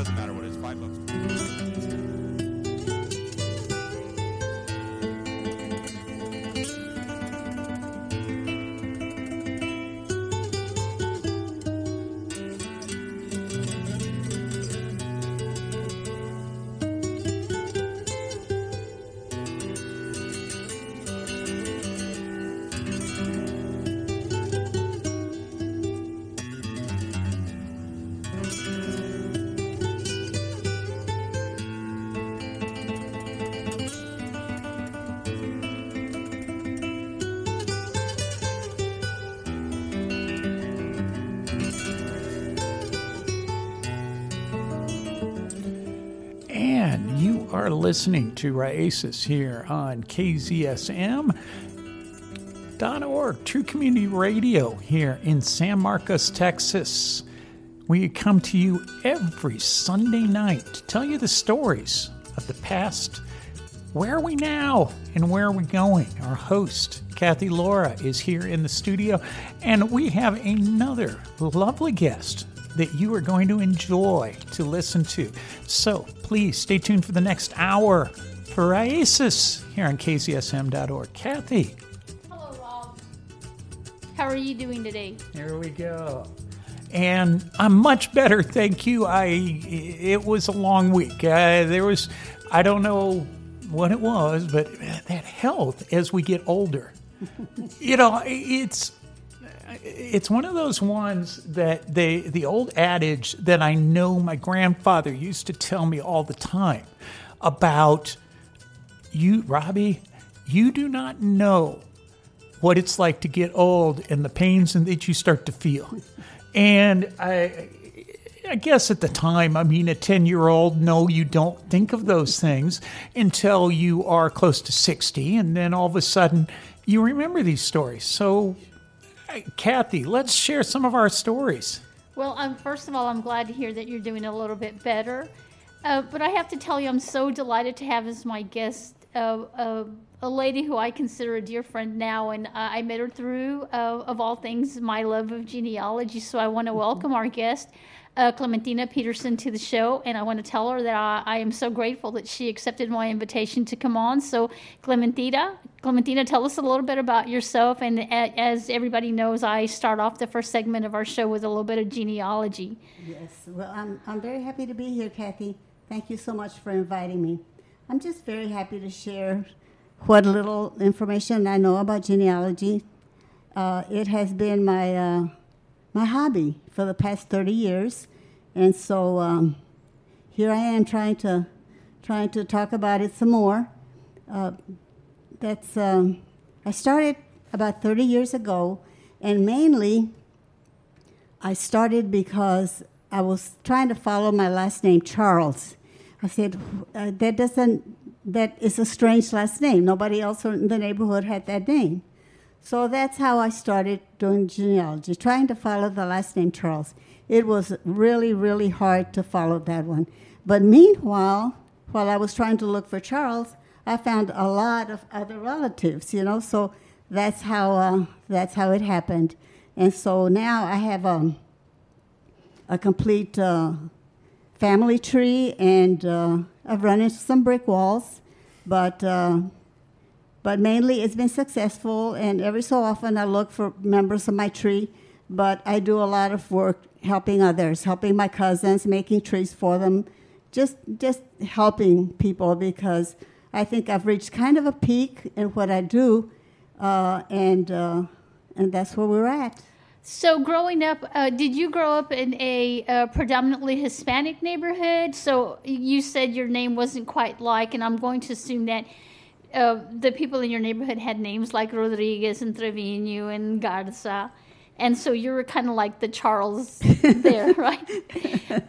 doesn't matter what it is. Five bucks. Listening to Raices here on KZSM. .org, True Community Radio here in San Marcos, Texas. We come to you every Sunday night to tell you the stories of the past. Where are we now and where are we going? Our host, Cathy Lara, is here in the studio, and we have another lovely guest that you are going to enjoy to listen to. So please stay tuned for the next hour for Raices here on KZSM.org. Cathy, Hello, Rob. How are you doing today? here we go. And I'm much better, thank you. I it was a long week. Uh, there was I don't know what it was, but that health as we get older. you know, it's it's one of those ones that they the old adage that I know my grandfather used to tell me all the time about you Robbie, you do not know what it's like to get old and the pains that you start to feel. And I I guess at the time, I mean, a 10 year old, no, you don't think of those things until you are close to 60. And then all of a sudden, you remember these stories. So, Cathy, let's share some of our stories. Well, um, first of all, I'm glad to hear that you're doing a little bit better. Uh, but I have to tell you, I'm so delighted to have as my guest uh, uh, a lady who I consider a dear friend now, and I met her through, uh, of all things, my love of genealogy. So I want to welcome our guest, uh, Clementina Peterson, to the show, and I want to tell her that I, I am so grateful that she accepted my invitation to come on. So, Clementina, Clementina, tell us a little bit about yourself. And a, as everybody knows, I start off the first segment of our show with a little bit of genealogy. Yes, well, I'm, I'm very happy to be here, Cathy. Thank you so much for inviting me. I'm just very happy to share what little information I know about genealogy. Uh, it has been my, uh, my hobby for the past 30 years, and so um, here I am trying to, trying to talk about it some more. Uh, that's, um, I started about 30 years ago, and mainly I started because I was trying to follow my last name, Charles. I said, uh, that doesn't, that is a strange last name. Nobody else in the neighborhood had that name. So that's how I started doing genealogy, trying to follow the last name Charles. It was really, really hard to follow that one. But meanwhile, while I was trying to look for Charles, I found a lot of other relatives, you know, so that's how, uh, that's how it happened. And so now I have um, a complete uh, family tree, and uh, I've run into some brick walls, but uh, but mainly it's been successful. And every so often I look for members of my tree, but I do a lot of work helping others, helping my cousins, making trees for them, just just helping people because I think I've reached kind of a peak in what I do, uh, and uh, and that's where we're at. So, growing up, uh, did you grow up in a uh, predominantly Hispanic neighborhood? So, you said your name wasn't quite like, and I'm going to assume that uh, the people in your neighborhood had names like Rodriguez and Trevino and Garza. And so you were kind of like the Charles there, right?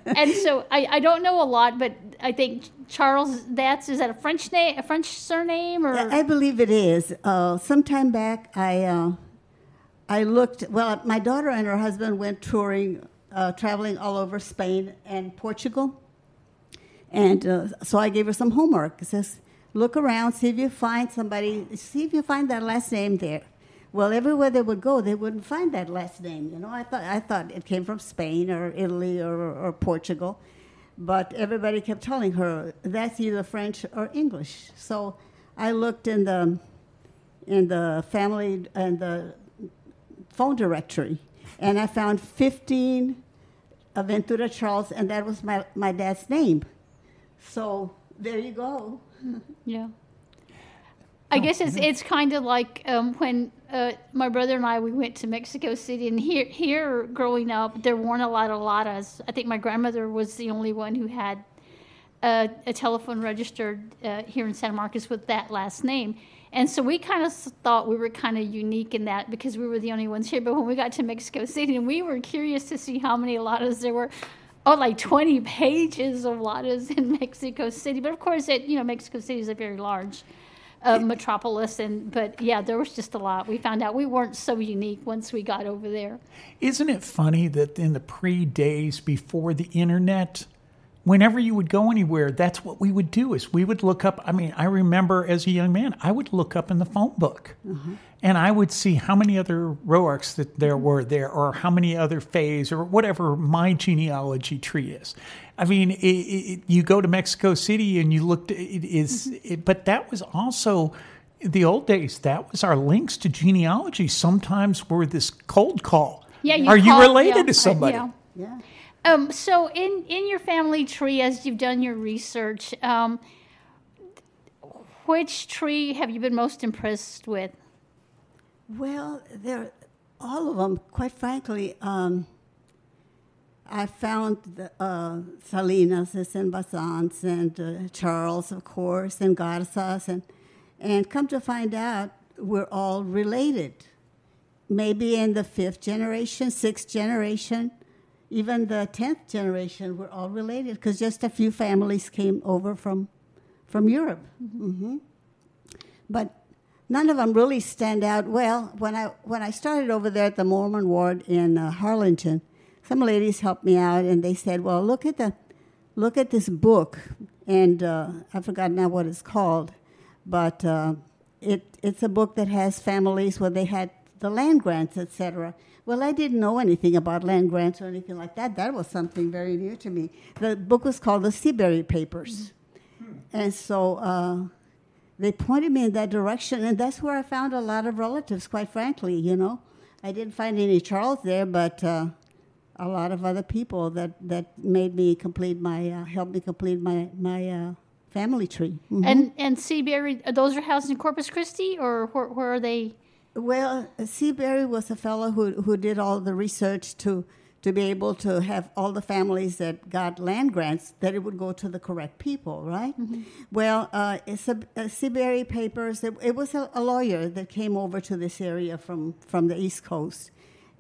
and so I, I don't know a lot, but I think Charles, that's, is that a French name, a French surname? or I believe it is. Uh, some time back, I uh, I looked. Well, my daughter and her husband went touring, uh, traveling all over Spain and Portugal, and uh, so I gave her some homework. It says, look around, see if you find somebody, see if you find that last name there. Well, everywhere they would go, they wouldn't find that last name. You know, I thought I thought it came from Spain or Italy or, or Portugal, but everybody kept telling her that's either French or English. So I looked in the in the family and the phone directory, and I found 15 Aventura Charles, and that was my, my dad's name. So there you go. Yeah. I guess it's it's kind of like um, when uh, my brother and I we went to Mexico City, and here here growing up, there weren't a lot of Laras. I think my grandmother was the only one who had a, a telephone registered uh, here in San Marcos with that last name. And so we kind of thought we were kind of unique in that because we were the only ones here. But when we got to Mexico City, and we were curious to see how many Laras there were. Oh, like 20 pages of Laras in Mexico City. But of course, it, you know, Mexico City is a very large uh, metropolis, and but yeah, there was just a lot. We found out we weren't so unique once we got over there. Isn't it funny that in the pre days before the internet, whenever you would go anywhere, that's what we would do is we would look up. I mean, I remember as a young man, I would look up in the phone book. And I would see how many other Roarks that there were there, or how many other Fays, or whatever my genealogy tree is. I mean, it, it, you go to Mexico City and you looked. It is, it, but that was also the old days. That was our links to genealogy. Sometimes were this cold call. Yeah, you are you related yeah, to somebody? yeah. Yeah. Um, so in in your family tree, as you've done your research, um, which tree have you been most impressed with? Well, they're all of them. Quite frankly, um, I found the, uh, Salinas and Bazans and uh, Charles, of course, and Garzas, and and come to find out, we're all related. Maybe in the fifth generation, sixth generation, even the tenth generation, we're all related because just a few families came over from from Europe. hmm But none of them really stand out well. When I when I started over there at the Mormon ward in uh, Harlingen, some ladies helped me out, and they said, "Well, look at the look at this book," and uh, I forgot now what it's called, but uh, it it's a book that has families where they had the land grants, etc. Well, I didn't know anything about land grants or anything like that. That was something very new to me. The book was called the Seabury Papers, and so. Uh, they pointed me in that direction, and that's where I found a lot of relatives. Quite frankly, you know, I didn't find any Charles there, but uh, a lot of other people that that made me complete my uh, helped me complete my my uh, family tree. Mhm. And and Seabury, those are housed in Corpus Christi, or where, where are they? Well, Seabury was a fellow who who did all the research to to be able to have all the families that got land grants that it would go to the correct people, right? Well, uh, it's a, a Seabury Papers. It, it was a, a lawyer that came over to this area from from the East Coast,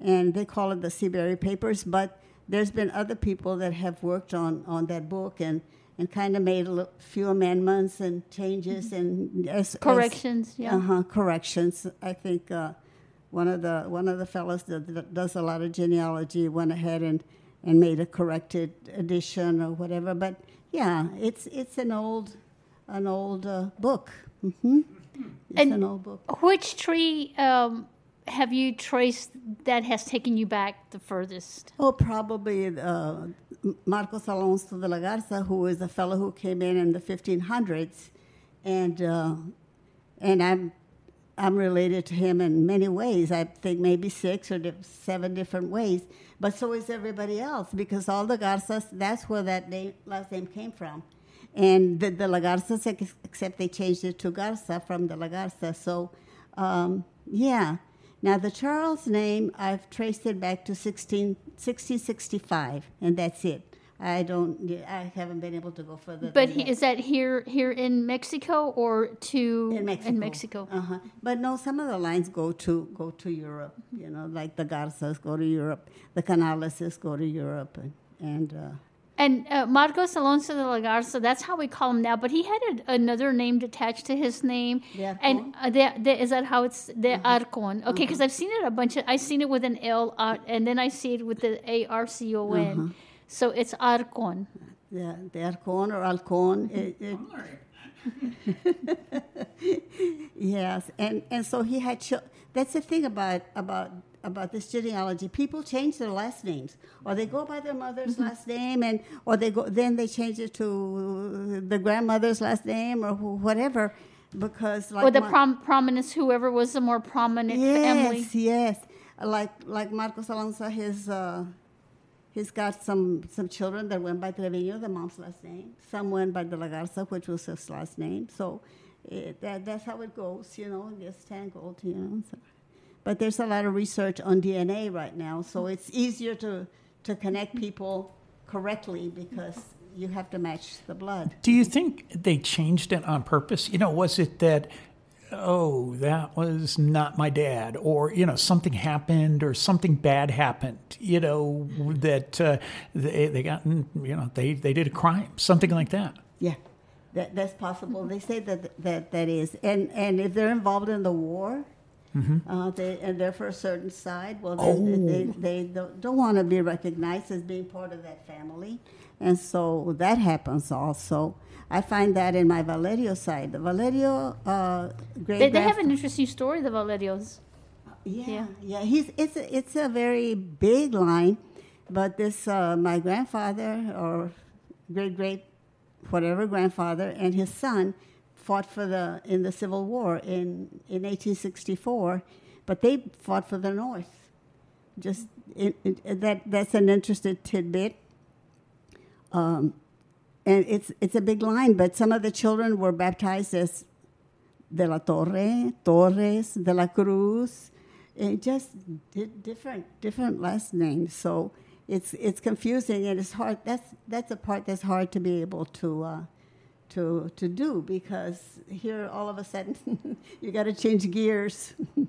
and they call it the Seabury Papers. But there's been other people that have worked on on that book and. And kind of made a few amendments and changes and as, as- Corrections, yeah. uh-huh, corrections. I think uh, one of the one of the fellows that, that does a lot of genealogy went ahead and, and made a corrected edition or whatever. But yeah, it's it's an old an old uh, book. hmm It's And- an old book. Which tree um, have you traced that has taken you back the furthest? Oh, probably uh, Marcos Alonso de la Garza, who is a fellow who came in in the 1500s, and uh, and I'm I'm related to him in many ways. I think maybe six or seven different ways. But so is everybody else because all the Garzas, that's where that name, last name came from. And the, the La Garzas, except they changed it to Garza from the La Garza. So, um, yeah. Now, the Charles name, I've traced it back to 16, 1665, and that's it. I don't, I haven't been able to go further. But that. is that here here in Mexico or to in Mexico. In Mexico. Uh-huh. But no, some of the lines go to go to Europe. You know, like the Garzas go to Europe, the Canaleses go to Europe, and, and uh, And uh, Marcos Alonso de la Garza, that's how we call him now. But he had a, another name attached to his name. De Arcon? And uh, the, the, is that how it's the Arcon? Okay, because I've seen it a bunch of. I've seen it with an L, uh, and then I see it with the A R C O N. So it's Arcon. Yeah, the Arcon or Alcon. It, it, yes, and and so he had. Chil- that's the thing about about about this genealogy. People change their last names, or they go by their mother's last name, and or they go then they change it to the grandmother's last name or wh- whatever, because like or the my- prom- prominence, whoever was the more prominent family. Yes, yes. Like like Marcos Alonso, his uh, he's got some some children that went by Trevino, the mom's last name. Some went by De La Garza, which was his last name. So it, that that's how it goes, you know. It gets tangled, you know. So. But there's a lot of research on DNA right now, so it's easier to to connect people correctly because you have to match the blood. Do you think they changed it on purpose? You know, was it that, oh, that was not my dad, or you know, something happened, or something bad happened? You know, that uh, they they got, you know, they they did a crime, something like that. Yeah, that, that's possible. They say that that that is, and and if they're involved in the war, uh, they and they're for a certain side, well, they they, they, don't, don't want to be recognized as being part of that family, and so that happens also. I find that in my Valerio side, the Valerio uh, great. They, they have an interesting story, the Valerios. Yeah, Yeah. yeah. He's it's a, it's a very big line, but this uh, my grandfather or great great whatever grandfather and his son fought for the in the Civil War in in 1864, but they fought for the North. Just it, it, that that's an interesting tidbit. Um, and it's it's a big line, but some of the children were baptized as de la Torre, Torres, de la Cruz, it just di- different different last names. So it's it's confusing and it's hard. That's that's a part that's hard to be able to uh, to to do because here all of a sudden you got to change gears.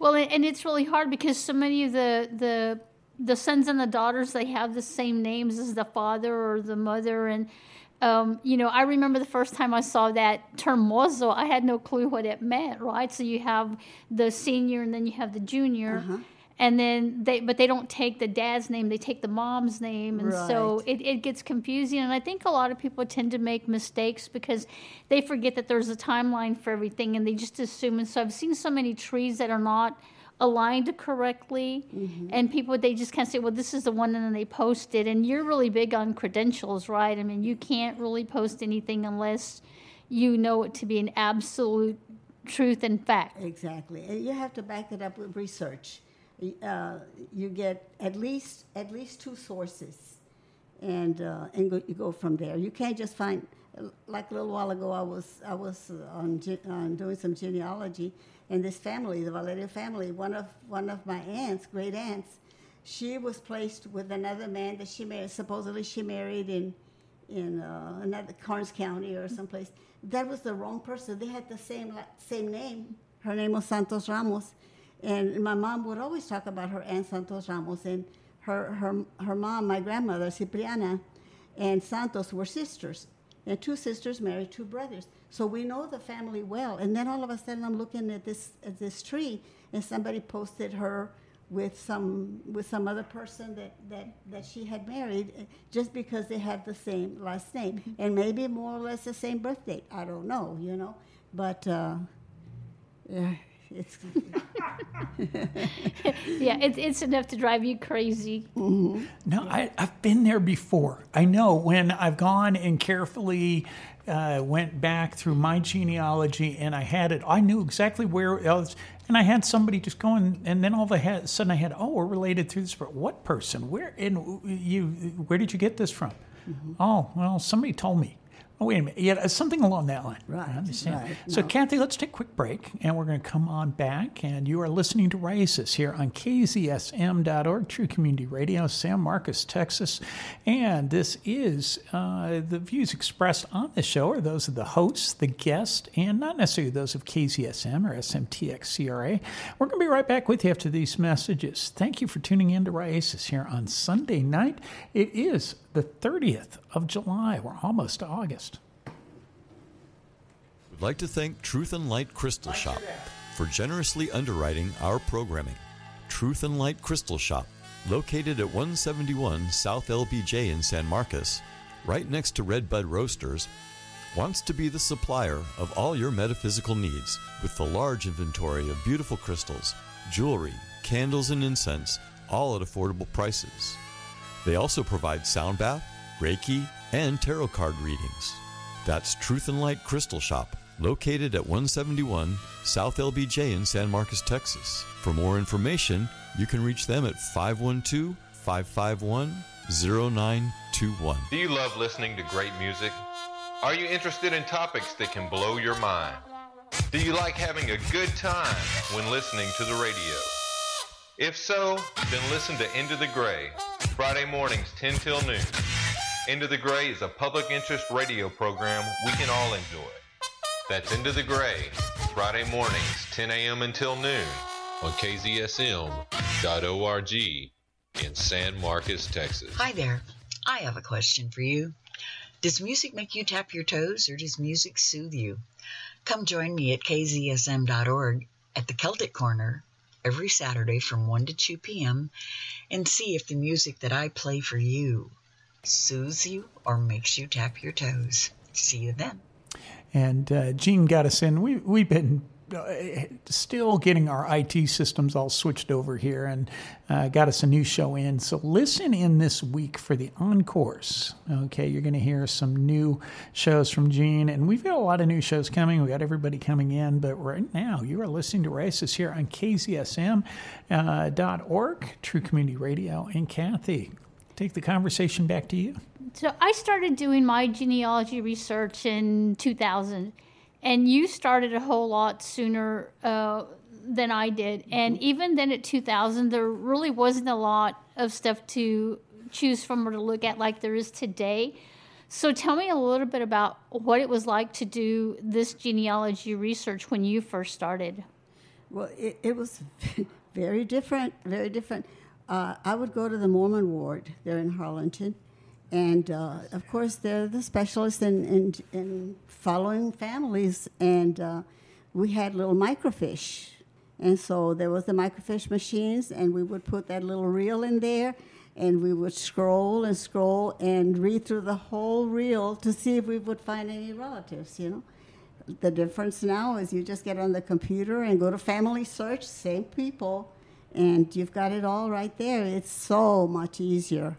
Well, and it's really hard because so many of the the the sons and the daughters they have the same names as the father or the mother, and um, you know I remember the first time I saw that term mozo, I had no clue what it meant. Right, so you have the senior and then you have the junior. And then they, but they don't take the dad's name; they take the mom's name, and so it, it gets confusing. And I think a lot of people tend to make mistakes because they forget that there's a timeline for everything, and they just assume. And so I've seen so many trees that are not aligned correctly, mm-hmm. and people they just kind of say, "Well, this is the one," and then they post it. And you're really big on credentials, right? I mean, you can't really post anything unless you know it to be an absolute truth and fact. Exactly, you have to back it up with research. Uh, you get at least at least two sources, and uh, and go, you go from there. You can't just find like a little while ago. I was I was uh, on, on doing some genealogy, and this family, the Valerio family, one of one of my aunts, great aunts, she was placed with another man that she married. Supposedly, she married in in uh, another Karnes County or someplace. That was the wrong person. They had the same same name. Her name was Santos Ramos, and my mom would always talk about her aunt Santos Ramos and her her her mom, my grandmother Cipriana, and Santos were sisters, and two sisters married two brothers. So we know the family well. And then all of a sudden, I'm looking at this at this tree, and somebody posted her with some with some other person that, that, that she had married eh, just because they had the same last name and maybe more or less the same birth date. I don't know, you know, but uh, yeah, Yeah, it's it's enough to drive you crazy. No, I, I've been there before. I know when I've gone and carefully uh, went back through my genealogy and I had it, I knew exactly where it was. And I had somebody just going, and then all of a sudden I had, oh, we're related through this. But what person? Where? And you? Where did you get this from? Oh, well, somebody told me. Oh, wait a minute. Yeah, something along that line. Right, I understand. right. So, No. Cathy, let's take a quick break, and we're going to come on back. And you are listening to Raices here on KZSM.org, True Community Radio, San Marcos, Texas. And this is uh, the views expressed on the show are those of the hosts, the guest, and not necessarily those of KZSM or SMTX C R A. We're going to be right back with you after these messages. Thank you for tuning in to Raices here on Sunday night. It is the 30th of July. We're almost to August. We'd like to thank Truth and Light Crystal Shop for generously underwriting our programming. Truth and Light Crystal Shop, located at 171 South LBJ in San Marcos, right next to Red Bud Roasters, wants to be the supplier of all your metaphysical needs with the large inventory of beautiful crystals, jewelry, candles, and incense, all at affordable prices. They also provide sound bath, Reiki, and tarot card readings. That's Truth and Light Crystal Shop, located at 171 South LBJ in San Marcos, Texas. For more information, you can reach them at 512 551 0921. Do you love listening to great music? Are you interested in topics that can blow your mind? Do you like having a good time when listening to the radio? If so, then listen to Into the Gray, Friday mornings 10 till noon. Into the Gray is a public interest radio program we can all enjoy. That's Into the Gray, Friday mornings 10 a.m. until noon on KZSM.org in San Marcos, Texas. Hi there. I have a question for you. Does music make you tap your toes or does music soothe you? Come join me at kzsm.org at the Celtic Corner every Saturday from 1 to 2 p.m. and see if the music that I play for you soothes you or makes you tap your toes. See you then. And uh, Gene got us in. We, we've been still getting our IT systems all switched over here and uh, got us a new show in. So listen in this week for the encores. Okay, you're going to hear some new shows from Gene, and we've got a lot of new shows coming. We got everybody coming in, but right now you are listening to Raices here on KZSM.org, uh, True Community Radio, and Cathy. Take the conversation back to you. So I started doing my genealogy research in 2000 and you started a whole lot sooner uh, than I did. And even then, at 2000, there really wasn't a lot of stuff to choose from or to look at like there is today. So tell me a little bit about what it was like to do this genealogy research when you first started. Well, it, it was very different, very different. Uh, I would go to the Mormon ward there in Harlingen, and uh, of course, they're the specialists in, in, in following families. And uh, we had little microfiche. And so there was the microfiche machines, and we would put that little reel in there, and we would scroll and scroll and read through the whole reel to see if we would find any relatives, you know. The difference now is you just get on the computer and go to family search, same people, and you've got it all right there. It's so much easier.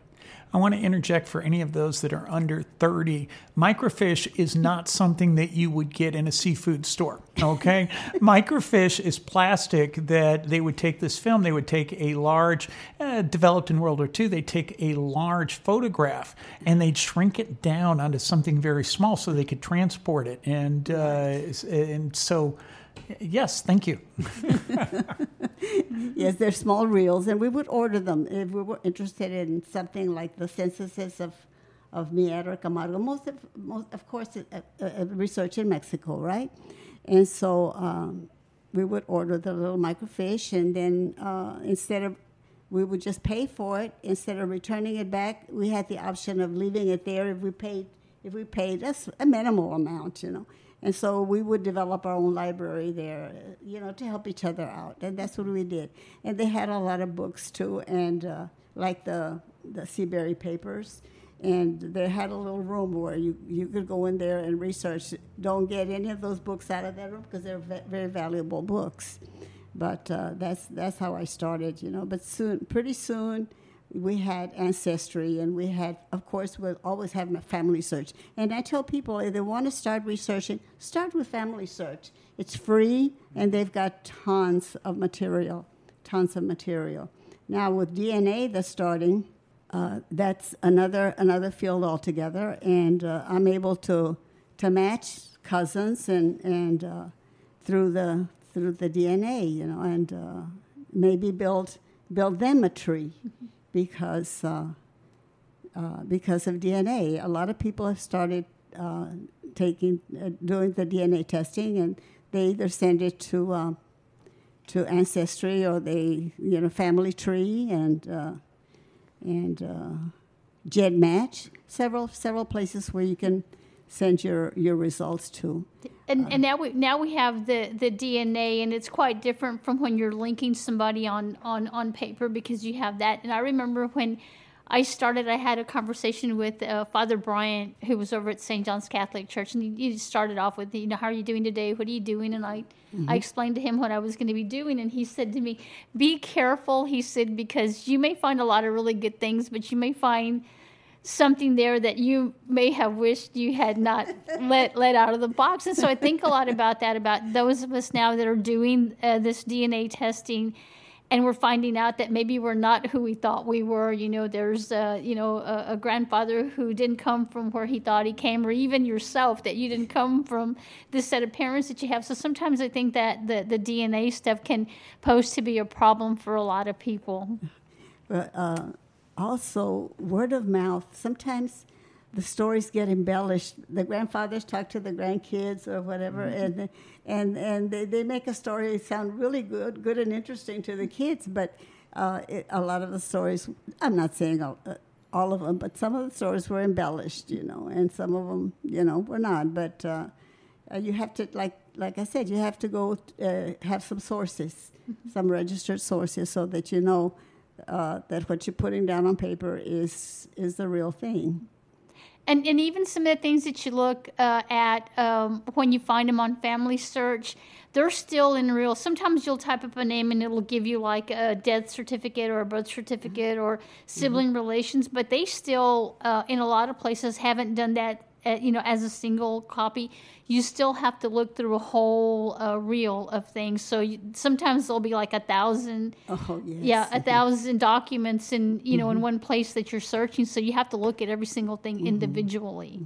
I want to interject for any of those that are under 30. Microfiche is not something that you would get in a seafood store, okay? microfiche is plastic that they would take this film, they would take a large, uh, developed in World War II, they take a large photograph and they'd shrink it down onto something very small so they could transport it. And, uh, and so, Yes, thank you. yes, they're small reels, and we would order them if we were interested in something like the censuses of of Miera Camargo. Most of, most, of course, uh, uh, research in Mexico, right? And so um, we would order the little microfiche, and then uh, instead of we would just pay for it instead of returning it back. We had the option of leaving it there if we paid if we paid a, a minimal amount, you know. And so we would develop our own library there, you know, to help each other out. And that's what we did. And they had a lot of books too, and uh, like the the Seabury papers. And they had a little room where you, you could go in there and research. Don't get any of those books out of that room because they're very valuable books. But uh, that's that's how I started, you know. But soon, pretty soon, we had ancestry and we had of course we'll always have a family search. And i tell people if they want to start researching start with family search. It's free and they've got tons of material tons of material. Now with dna that's starting uh, that's another another field altogether. And uh, i'm able to to match cousins and and uh, through the through the dna you know and uh, maybe build build them a tree because uh, uh, because of DNA. A lot of people have started uh, taking uh, doing the DNA testing, and they either send it to um, to Ancestry or they you know Family Tree and uh, and uh, GEDmatch. Several several places where you can send your, your results to. And, and now we now we have the, the DNA, and it's quite different from when you're linking somebody on, on, on paper because you have that. And I remember when I started. I had a conversation with uh, Father Bryant, who was over at St. John's Catholic Church, and he, he started off with, you know, how are you doing today? What are you doing? And I, Mm-hmm. I explained to him what I was going to be doing, and he said to me, "Be careful," he said, because you may find a lot of really good things, but you may find something there that you may have wished you had not let let out of the box. And so I think a lot about that about those of us now that are doing uh, this DNA testing and we're finding out that maybe we're not who we thought we were. You know, there's uh, you know a, a grandfather who didn't come from where he thought he came, or even yourself that you didn't come from this set of parents that you have. So sometimes I think that the the DNA stuff can pose to be a problem for a lot of people. But uh, also, word of mouth. Sometimes the stories get embellished. The grandfathers talk to the grandkids or whatever, and and and they, they make a story sound really good, good and interesting to the kids. But uh, it, a lot of the stories, I'm not saying all, uh, all of them, but some of the stories were embellished, you know, and some of them, you know, were not. But uh, uh, you have to, like like I said, you have to go uh, have some sources, some registered sources, so that you know uh, that what you're putting down on paper is is the real thing. And, and even some of the things that you look uh, at um, when you find them on Family Search, they're still in real. Sometimes you'll type up a name and it'll give you like a death certificate or a birth certificate or sibling relations, but they still, uh, in a lot of places, haven't done that. You know, as a single copy, you still have to look through a whole uh, reel of things. So you, sometimes there'll be like a thousand Oh yes. yeah, a thousand documents in you know in one place that you're searching, so you have to look at every single thing individually.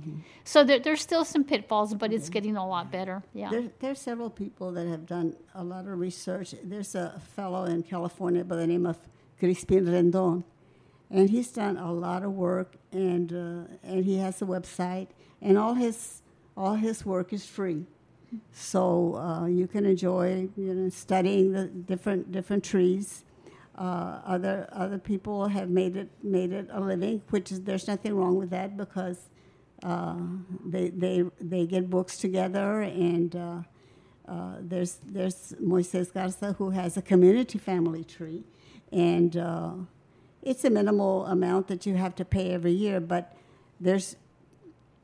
So there, there's still some pitfalls, but it's getting a lot better. Yeah. There, there's several people that have done a lot of research. There's a fellow in California by the name of Crispin Rendon, and he's done a lot of work, and uh, and he has a website, and all his all his work is free, so uh, you can enjoy you know studying the different different trees. Uh, other other people have made it made it a living, which is there's nothing wrong with that because uh, they they they get books together and. Uh, uh, there's there's Moises Garza who has a community family tree, and uh, it's a minimal amount that you have to pay every year, but there's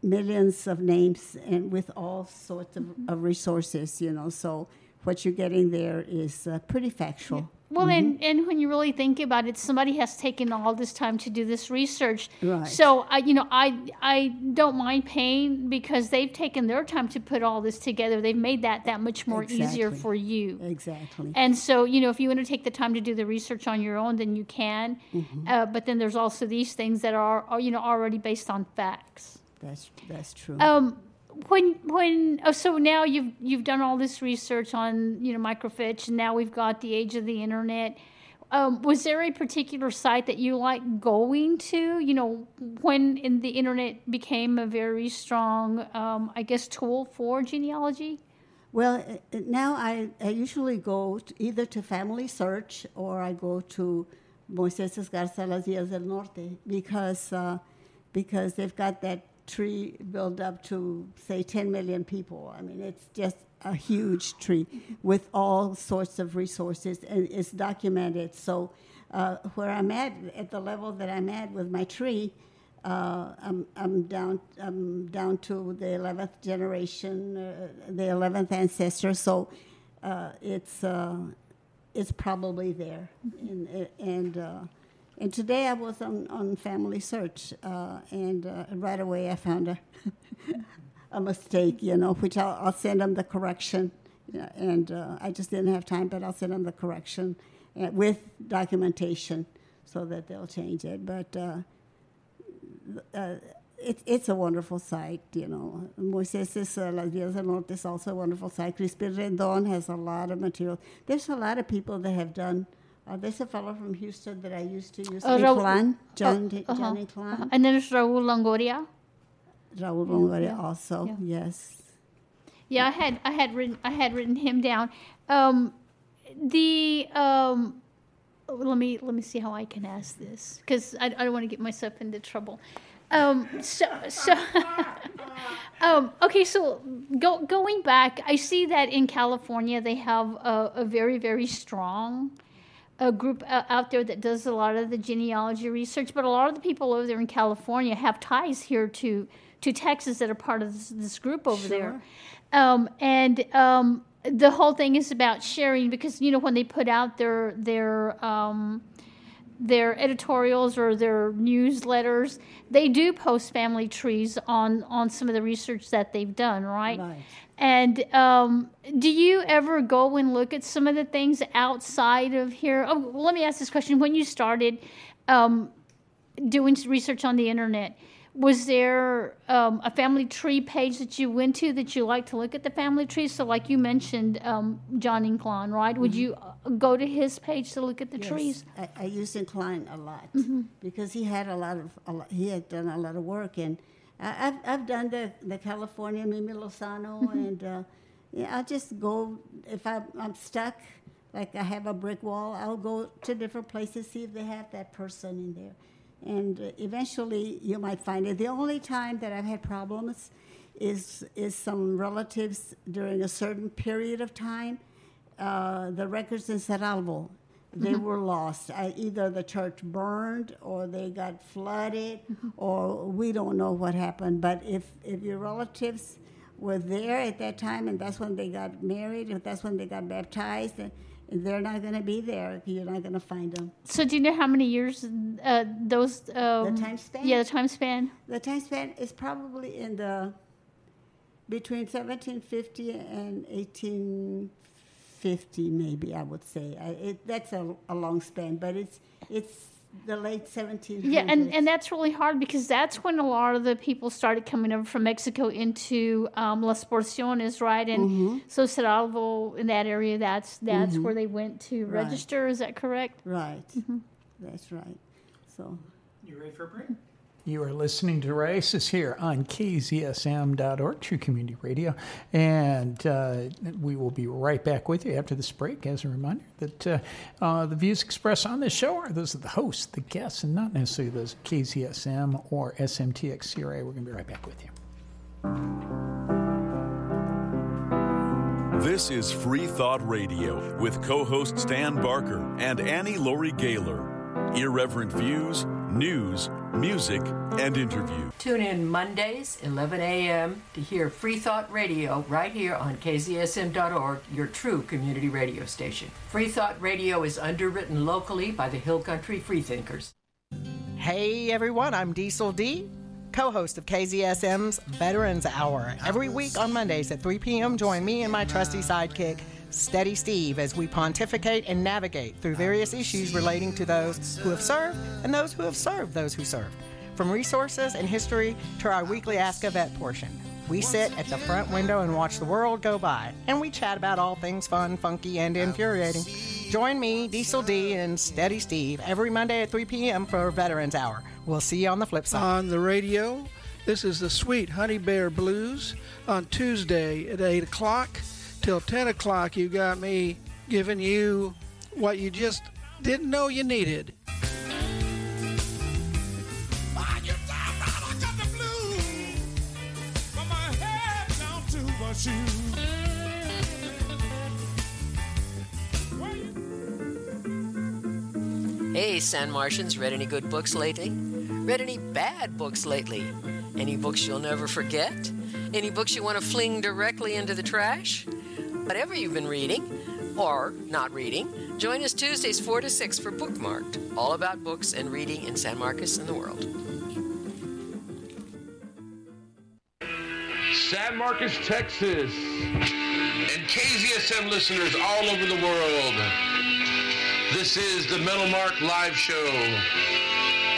millions of names and with all sorts of, of resources, you know. So what you're getting there is uh, pretty factual. Well, and, and when you really think about it, somebody has taken all this time to do this research. Right. So, I, you know, I I don't mind paying because they've taken their time to put all this together. They've made that that much more easier for you. Exactly. And so, you know, if you want to take the time to do the research on your own, then you can. Mm-hmm. Uh, but then there's also these things that are, are, you know, already based on facts. That's that's true. Um, when when oh, so now you've you've done all this research on you know microfiche, and now we've got the age of the internet. Um, was there a particular site that you like going to? You know, when in the internet became a very strong, um, I guess, tool for genealogy. Well, uh, uh, now I, I usually go to either to Family Search or I go to Moises Garza Las Villas del Norte because uh, because they've got that tree built up to say 10 million people. I mean, it's just a huge tree with all sorts of resources and it's documented. So uh, where I'm at, at the level that I'm at with my tree, uh, I'm, I'm down I'm down to the 11th generation, uh, the 11th ancestor. So uh, it's uh, it's probably there. And and, uh, and today I was on, on Family Search, uh, and uh, right away I found a a mistake, you know, which I'll, I'll send them the correction. And uh, I just didn't have time, but I'll send them the correction uh, with documentation so that they'll change it. But uh, uh, it, it's a wonderful site, you know. Moises uh, Las Villas del is also a wonderful site. Crispin Rendon has a lot of material. There's a lot of people that have done. Uh, there's a fellow from Houston that I used to use, Uh, Raul- Inclan, John, uh, uh-huh, John Inclan. uh-huh. And then there's Raul Longoria. Raul Longoria yeah, also, yeah. yes. Yeah, I had I had written I had written him down. Um, the um, let me let me see how I can ask this because I, I don't want to get myself into trouble. Um, so so um, okay, so go, going back, I see that in California they have a, a very very strong a group out there that does a lot of the genealogy research, but a lot of the people over there in California have ties here to to Texas that are part of this, this group over there. Um, and um, the whole thing is about sharing because you know when they put out their their um, their editorials or their newsletters, they do post family trees on on some of the research that they've done, right? Right. And um, do you ever go and look at some of the things outside of here? Oh, well, let me ask this question: When you started um, doing research on the internet, was there um, a family tree page that you went to that you like to look at the family tree? So, like you mentioned, um, John Inclan, right? Would you go to his page to look at the Yes, trees? I, I used Inclan a lot Mm-hmm. because he had a lot of a lot, he had done a lot of work and I, I've I've done the the California Mimi Lozano Mm-hmm. and uh, yeah I just go if I I'm stuck like I have a brick wall I'll go to different places see if they have that person in there and uh, eventually you might find it. The only time that I've had problems is is some relatives during a certain period of time. Uh, the records in Cerralvo, they were lost. I, either the church burned or they got flooded, or we don't know what happened. But if if your relatives were there at that time and that's when they got married, if that's when they got baptized, then they're not going to be there. You're not going to find them. So, do you know how many years uh, those? Um, time span? Yeah, the time span. The time span is probably in the between 1750 and 1850, maybe I would say. I, it, that's a, a long span, but it's it's the late 1700s. Yeah, and, and that's really hard because that's when a lot of the people started coming over from Mexico into um, Las Porciones, right? And Mm-hmm. so Cerralvo in that area, that's that's where they went to Right. register. Is that correct? right. That's right. So You ready for a break? You are listening to Raices here on KZSM.org, True Community Radio. And uh, we will be right back with you after this break. As a reminder that uh, uh, the views expressed on this show are those of the host, the guests, and not necessarily those of KZSM or SMTX CRA. We're going to be right back with you. This is Free Thought Radio with co host Dan Barker and Annie Laurie Gaylor. Irreverent views, news, music, and interview. Tune in Mondays, 11 a.m. to hear Free Thought Radio right here on KZSM.org, your true community radio station. Free Thought Radio is underwritten locally by the Hill Country Freethinkers. Hey everyone, I'm Diesel D, co host of KZSM's Veterans Hour. Every week on Mondays at 3 p.m., join me and my trusty sidekick, Steady Steve, as we pontificate and navigate through various issues relating to those who have served and those who have served those who served. From resources and history to our weekly Ask a Vet portion. We sit at the front window and watch the world go by, and we chat about all things fun, funky, and infuriating. Join me, Diesel D, and Steady Steve every Monday at 3 p.m. for Veterans Hour. We'll see you on the flip side. on the radio. This is the Sweet Honey Bear Blues on Tuesday at 8 o'clock till 10 o'clock. You got me giving you what you just didn't know you needed. Hey, San Martians, read any good books lately? Read any bad books lately? Any books you'll never forget? Any books you want to fling directly into the trash? Whatever you've been reading, or not reading, join us Tuesdays 4 to 6 for Bookmarked, all about books and reading in San Marcos and the world. San Marcos, Texas, and KZSM listeners all over the world. This is the Metal Mark Live Show.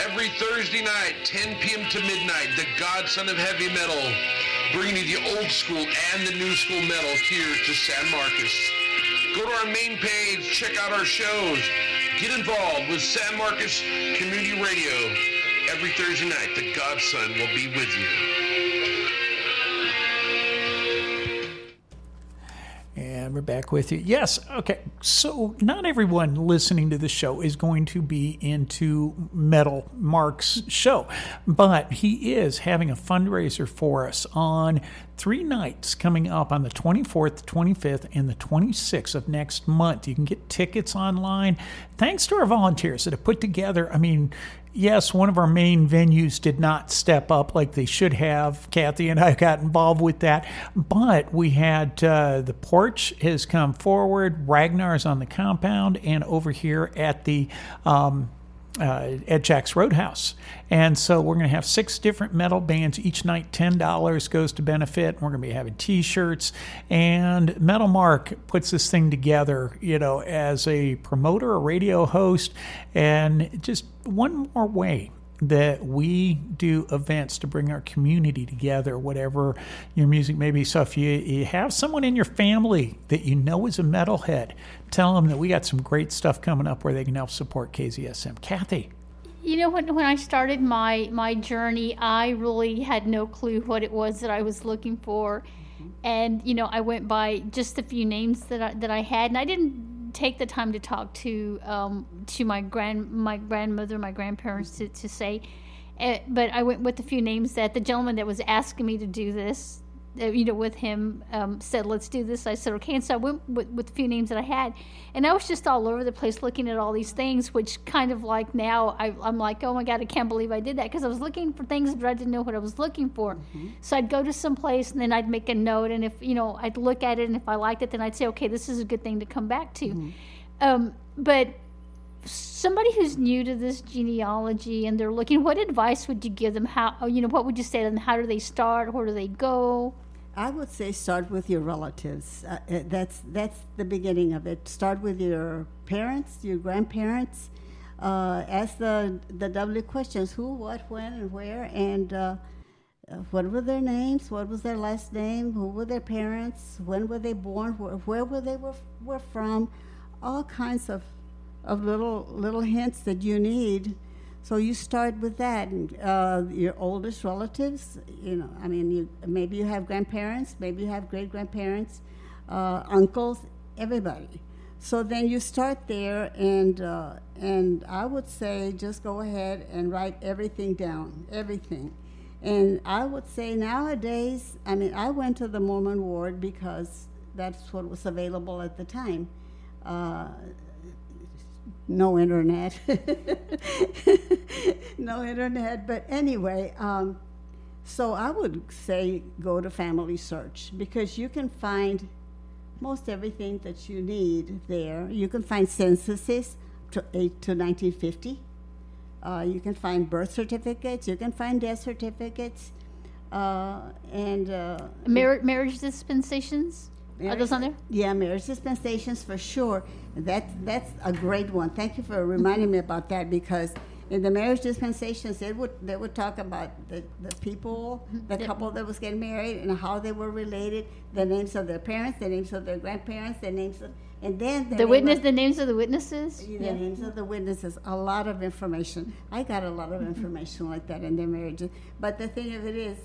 Every Thursday night, 10 p.m. to midnight, the godson of heavy metal, bringing you the old school and the new school metal here to San Marcos. Go to our main page, check out our shows, get involved with San Marcos Community Radio. Every Thursday night, the godson will be with you. We're back with you. Yes. Okay. So, not everyone listening to the show is going to be into Metal Mark's show, but he is having a fundraiser for us on three nights coming up on the 24th, 25th, and the 26th of next month. You can get tickets online. Thanks to our volunteers that have put together, I mean, yes, one of our main venues did not step up like they should have. Cathy and I got involved with that, but we had uh, the porch has come forward. Ragnar's on the compound, and over here at the um, uh, at Jack's Roadhouse. And so we're going to have six different metal bands. Each night, $10 goes to benefit. We're going to be having t shirts. And Metal Mark puts this thing together, you know, as a promoter, a radio host, and just one more way that we do events to bring our community together, whatever your music may be. So if you, you have someone in your family that you know is a metalhead, tell them that we got some great stuff coming up where they can help support KZSM. Cathy. You know, when, when I started my, my journey, I really had no clue what it was that I was looking for. Mm-hmm. And, you know, I went by just a few names that I, that I had, and I didn't take the time to talk to um, to my grand my grandmother, my grandparents to, to say. Uh, but I went with a few names that the gentleman that was asking me to do this you know, with him, um, said, let's do this. I said, okay. And so I went with, with a few names that I had. And I was just all over the place looking at all these things, which kind of like now I, am like, oh my God, I can't believe I did that. Because I was looking for things, but I didn't know what I was looking for. Mm-hmm. So I'd go to some place and then I'd make a note. And if, you know, I'd look at it and if I liked it, then I'd say, okay, this is a good thing to come back to. Mm-hmm. Um, but somebody who's new to this genealogy and they're looking, what advice would you give them? How, you know, what would you say to them? How do they start? Where do they go? I would say start with your relatives. Uh, uh, that's that's the beginning of it. Start with your parents, your grandparents. Uh, ask the the W questions: who, what, when, and where, and uh, what were their names? What was their last name? Who were their parents? When were they born? Where, where were they were, were from? All kinds of of little little hints that you need so you start with that, and uh, your oldest relatives. You know, I mean, you, maybe you have grandparents, maybe you have great grandparents, uh, uncles, everybody. So then you start there, and uh, and I would say just go ahead and write everything down, everything. And I would say nowadays, I mean, I went to the Mormon ward because that's what was available at the time. No internet. no internet. But anyway, um, so I would say go to Family Search because you can find most everything that you need there. You can find censuses to, eight to 1950. Uh, you can find birth certificates. You can find death certificates. Uh, and uh, Mar- marriage dispensations. Are those on there? Yeah, marriage dispensations for sure. That that's a great one. Thank you for reminding me about that because in the marriage dispensations they would they would talk about the, the people, the couple that was getting married and how they were related, the names of their parents, the names of their grandparents, the names of and then the witness, the names of the witnesses. The yeah. names of the witnesses. A lot of information. I got a lot of information like that in their marriages. But the thing of it is,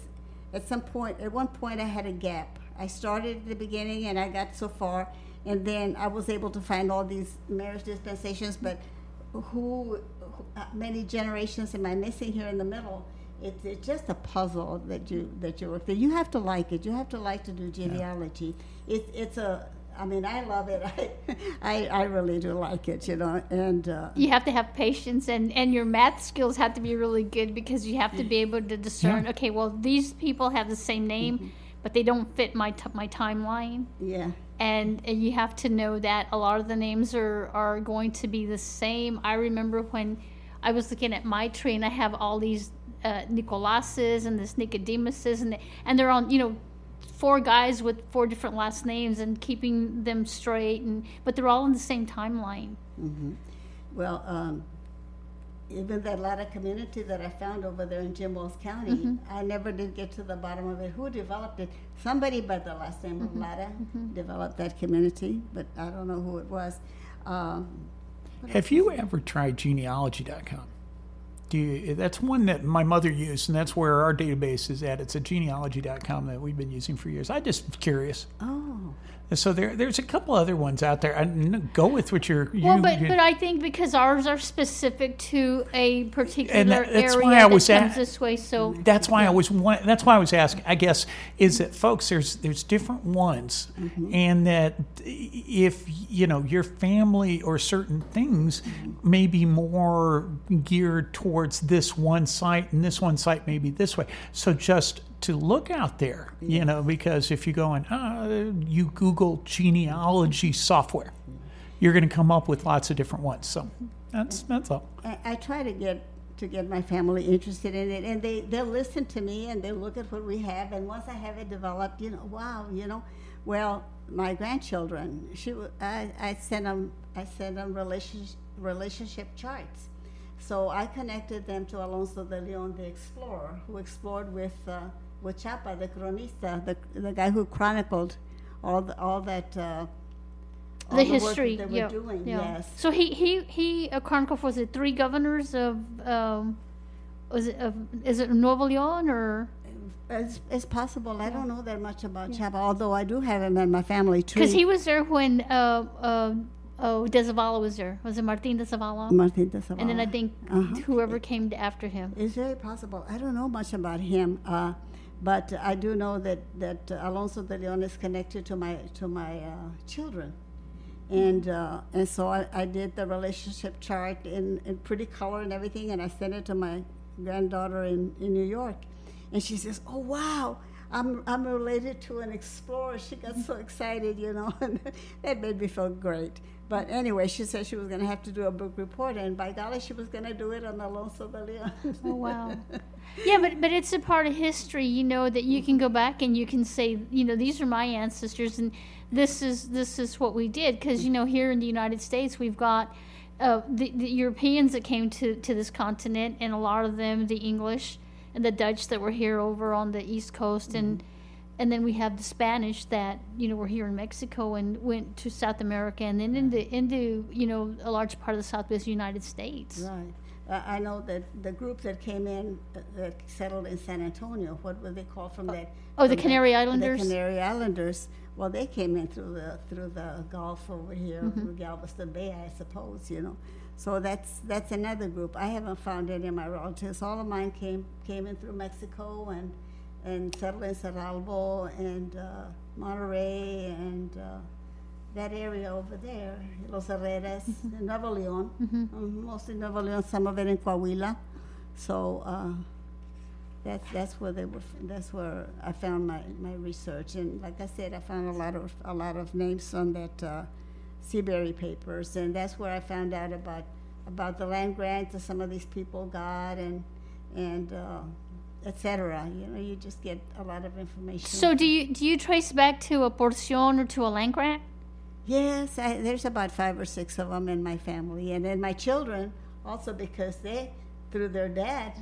at some point, at one point, I had a gap I started at the beginning and I got so far, and then I was able to find all these marriage dispensations. But who, who many generations am I missing here in the middle? It's, it's just a puzzle that you that you work through. You have to like it. You have to like to do genealogy. Yeah. It, it's a I mean, I love it. I, I, I really do like it, you know. And uh, you have to have patience, and and your math skills have to be really good because you have to be able to discern. Yeah. Okay, well, these people have the same name. Mm-hmm but they don't fit my t- my timeline. Yeah. And, and you have to know that a lot of the names are are going to be the same. I remember when I was looking at my tree and I have all these uh, Nicolases and this Nicodemuses and and they're on you know four guys with four different last names and keeping them straight and but they're all in the same timeline. Mm-hmm. Well, um, even that Latta community that I found over there in Jim Wells County, mm-hmm. I never did get to the bottom of it. Who developed it? Somebody by the last name mm-hmm. of Latta mm-hmm. developed that community, but I don't know who it was. Um, Have you ever tried genealogy.com? Do you, that's one that my mother used, and that's where our database is at. It's at genealogy.com that we've been using for years. I'm just curious. Oh, So there, there's a couple other ones out there. I, go with what you're. Well, you, but but I think because ours are specific to a particular And that- that's area why I that was comes at- this way. So That's why I was. wa- That's why I was asking. I guess is that folks. There's there's different ones, mm-hmm. and that if you know your family or certain things mm-hmm. may be more geared towards this one site, and this one site may be this way. So just to look out there, you know, because if you go and uh, you Google genealogy software, you're going to come up with lots of different ones. So that's that's all. I, I try to get to get my family interested in it, and they they'll listen to me and they look at what we have, and once I have it developed, you know, wow, you know, well, my grandchildren, she, I, I sent them, I sent them relationship relationship charts. So I connected them to Alonso de Leon, the explorer, who explored with uh, with the cronista, the the guy who chronicled all the, all that. Uh, all the work that history, they were yeah, doing, yeah. yes. So he he he uh, chronicled was it three governors of um, was it of is it Nuevo Leon or It's, it's possible. I don't know that much about Chapa, although I do have him in my family tree. because he was there when uh uh oh De Zavala was there was it Martin De Zavala Martin de and then I think Uh-huh. whoever came after him It's very possible. I don't know much about him, uh, but I do know that that Alonso de Leon is connected to my to my uh, children, and uh, and so I, I did the relationship chart in, in pretty color and everything, and I sent it to my granddaughter in, in New York, and she says, "Oh wow." I'm, I'm related to an explorer. She got so excited, you know, and that made me feel great. But anyway, she said she was going to have to do a book report, and by golly, she was going to do it on Alonso de Leon. Oh wow. Yeah, but but it's a part of history, you know, that you can go back and you can say, you know, these are my ancestors, and this is this is what we did. Because you know, here in the United States, we've got uh, the, the Europeans that came to to this continent, and a lot of them, the English and the Dutch that were here over on the East Coast, and and then we have the Spanish that you know were here in Mexico and went to South America, and then into into you know a large part of the Southwest United States. Right. Uh, I know that the group that came in uh, that settled in San Antonio, what were they called from that? Oh, the Canary Islanders? The Canary Islanders. Well, they came in through the through the Gulf over here, Mhm. through Galveston Bay, I suppose. You know, so that's that's another group. I haven't found any of my relatives. All of mine came came in through Mexico and and in Cerralbo and uh, Monterrey and. Uh, that area over there, Los Herreras, in Nuevo Leon, Mhm. um, mostly Nuevo Leon, some of it in Coahuila. So uh, that's that's where they were. That's where I found my, my research, and like I said, I found a lot of a lot of names on that uh, Seabury papers, and that's where I found out about about the land grant that some of these people got, and and uh, etc. You know, you just get a lot of information. So do you do you trace back to a porción or to a land grant? Yes, I, there's about five or six of them in my family, and then my children also because they, through their dad,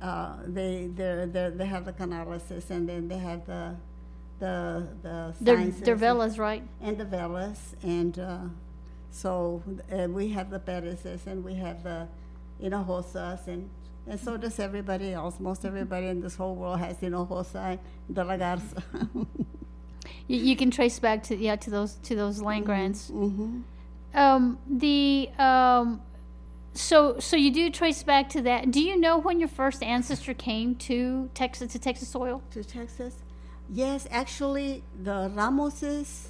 uh, they they they have the canalysis, and then they have the the the Their- their velas, right? And the velas, and uh, so uh, we have the Perezes, and we have the Hinojosas, and and so does everybody else. Most everybody in this whole world has Hinojosa De La Garza. You, you can trace back to yeah to those to those Mm-hmm. land grants. Um, the um, so so you do trace back to that. Do you know when your first ancestor came to Texas to Texas soil? To Texas? Yes, actually, the Ramoses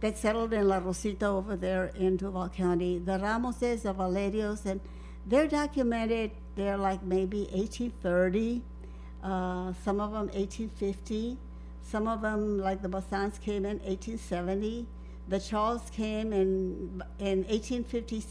that settled in La Rosita over there in Duval County, the Ramoses, the Valerios, and they're documented, they're like maybe 1830, uh, some of them 1850, some of them, like the Bassans, came in 1870. The Charles came in, in 1850,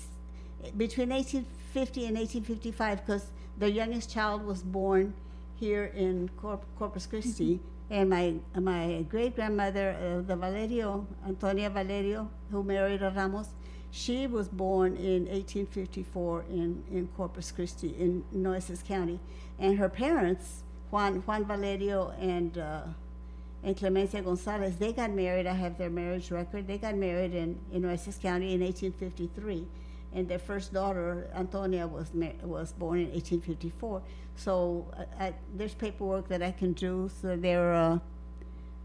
between 1850 and 1855, because their youngest child was born here in Corp- Corpus Christi. And my my great grandmother, uh, the Valerio, Antonia Valerio, who married a Ramos, she was born in 1854 in, in Corpus Christi, in Nueces County. And her parents, Juan, Juan Valerio and, uh, and Clemencia Gonzalez, they got married. I have their marriage record. They got married in, in Nueces County in 1853 and their first daughter, Antonia, was was born in 1854. So I, I, there's paperwork that I can do. So they're uh,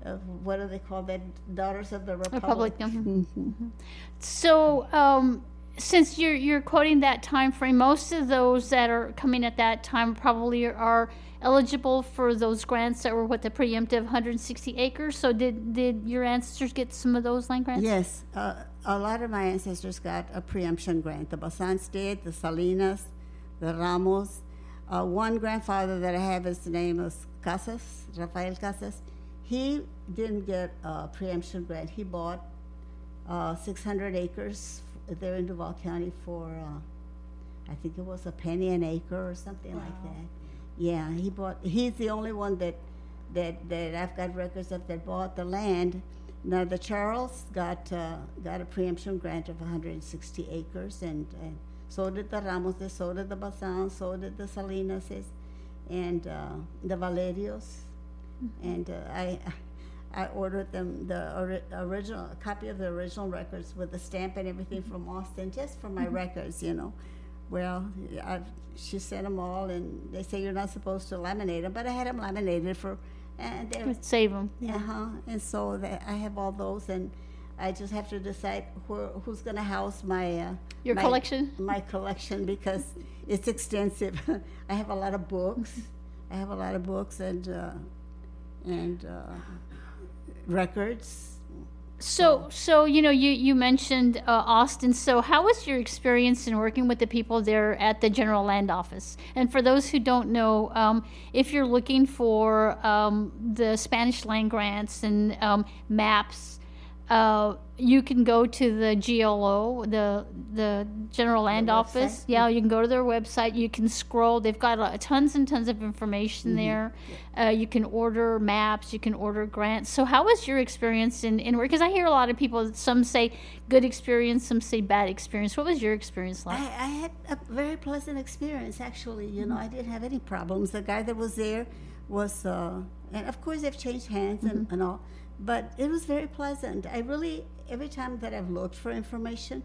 uh, what do they call that? Daughters of the Republic. Republic, mhm. So, um, since you're you're quoting that time frame, most of those that are coming at that time probably are eligible for those grants that were what the preemptive 160 acres. So, did did your ancestors get some of those land grants? Yes, uh, a lot of my ancestors got a preemption grant. The Basans did, the Salinas, the Ramos. Uh, one grandfather that I have, his name is Casas, Rafael Casas. He didn't get a preemption grant. He bought uh, 600 acres there in Duval County for, uh, I think it was a penny an acre or something like that. Yeah, he bought. He's the only one that that that I've got records of that bought the land. Now the Charles got uh, got a preemption grant of 160 acres, and, and so did the Ramoses, so did the Bazan, so did the Salinases, and uh, the Valerios, and uh, I. I ordered them the ori- original a copy of the original records with the stamp and everything from Austin, just for my records, you know. Well, I've, she sent them all, and they say you're not supposed to laminate them, but I had them laminated for, and they're save them. uh huh. And so that I have all those, and I just have to decide who, who's going to house my uh, Your my- collection? My collection because it's extensive. I have a lot of books. I have a lot of books and uh, and uh, records. So, so you know, you you mentioned uh, Austin. So, how was your experience in working with the people there at the General Land Office? And for those who don't know, um, if you're looking for um, the Spanish land grants and um, maps, uh, you can go to the GLO, the the General Land website? Office. Yeah, you can go to their website. You can scroll. They've got uh, tons and tons of information there. Uh, you can order maps. You can order grants. So, how was your experience in in work? Because I hear a lot of people. Some say good experience. Some say bad experience. What was your experience like? I, I had a very pleasant experience, actually. You know, I didn't have any problems. The guy that was there was, uh, and of course, they've changed hands and, and all, but it was very pleasant. I really, every time that I've looked for information,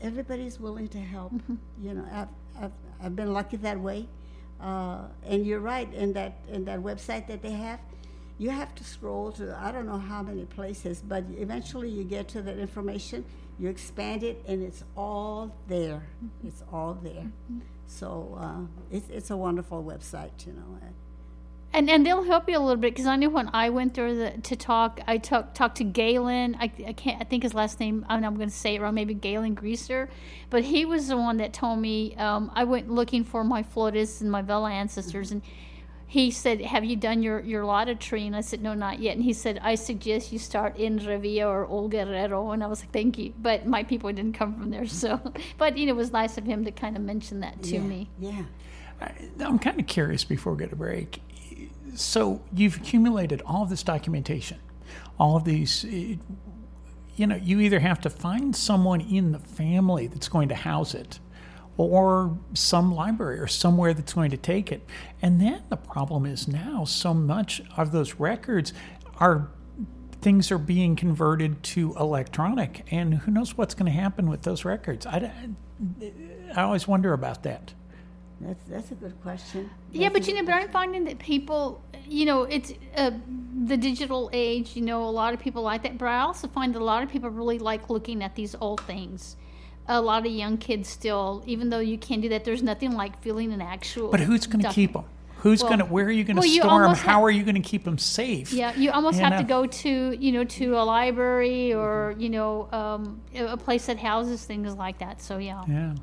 everybody's willing to help. You know, I've, I've, I've been lucky that way. Uh, and you're right, in that, in that website that they have, you have to scroll to I don't know how many places, but eventually you get to that information, you expand it, and it's all there. It's all there. So uh, it's, it's a wonderful website, you know. And and they'll help you a little bit because I knew when I went there the, to talk, I talk, talked to Galen. I, I can't. I think his last name. I I'm going to say it wrong. Maybe Galen Greaser, but he was the one that told me. Um, I went looking for my Floridas and my Vela ancestors, and he said, "Have you done your your Lotta tree?" And I said, "No, not yet." And he said, "I suggest you start in Revilla or Old Guerrero." And I was like, "Thank you," but my people didn't come from there, so. But you know, it was nice of him to kind of mention that to yeah, me. Yeah. I'm kind of curious before we go to break. So you've accumulated all this documentation, all of these. eh, You know, you either have to find someone in the family that's going to house it, or some library or somewhere that's going to take it. And then the problem is now so much of those records are things are being converted to electronic, and who knows what's going to happen with those records. I, I always wonder about that. That's, that's a good question. Yeah, but you know, good but I'm finding that people, you know, it's uh, the digital age. You know, a lot of people like that, but I also find that a lot of people really like looking at these old things. A lot of young kids still, even though you can't do that, there's nothing like feeling an actual. But who's going to keep them? Who's Well- going to? Where are you going to well, store them? How are you going to keep them safe? Yeah, you almost You have to go to you know to a library or you know um, a place that houses things like that. So yeah. Yeah,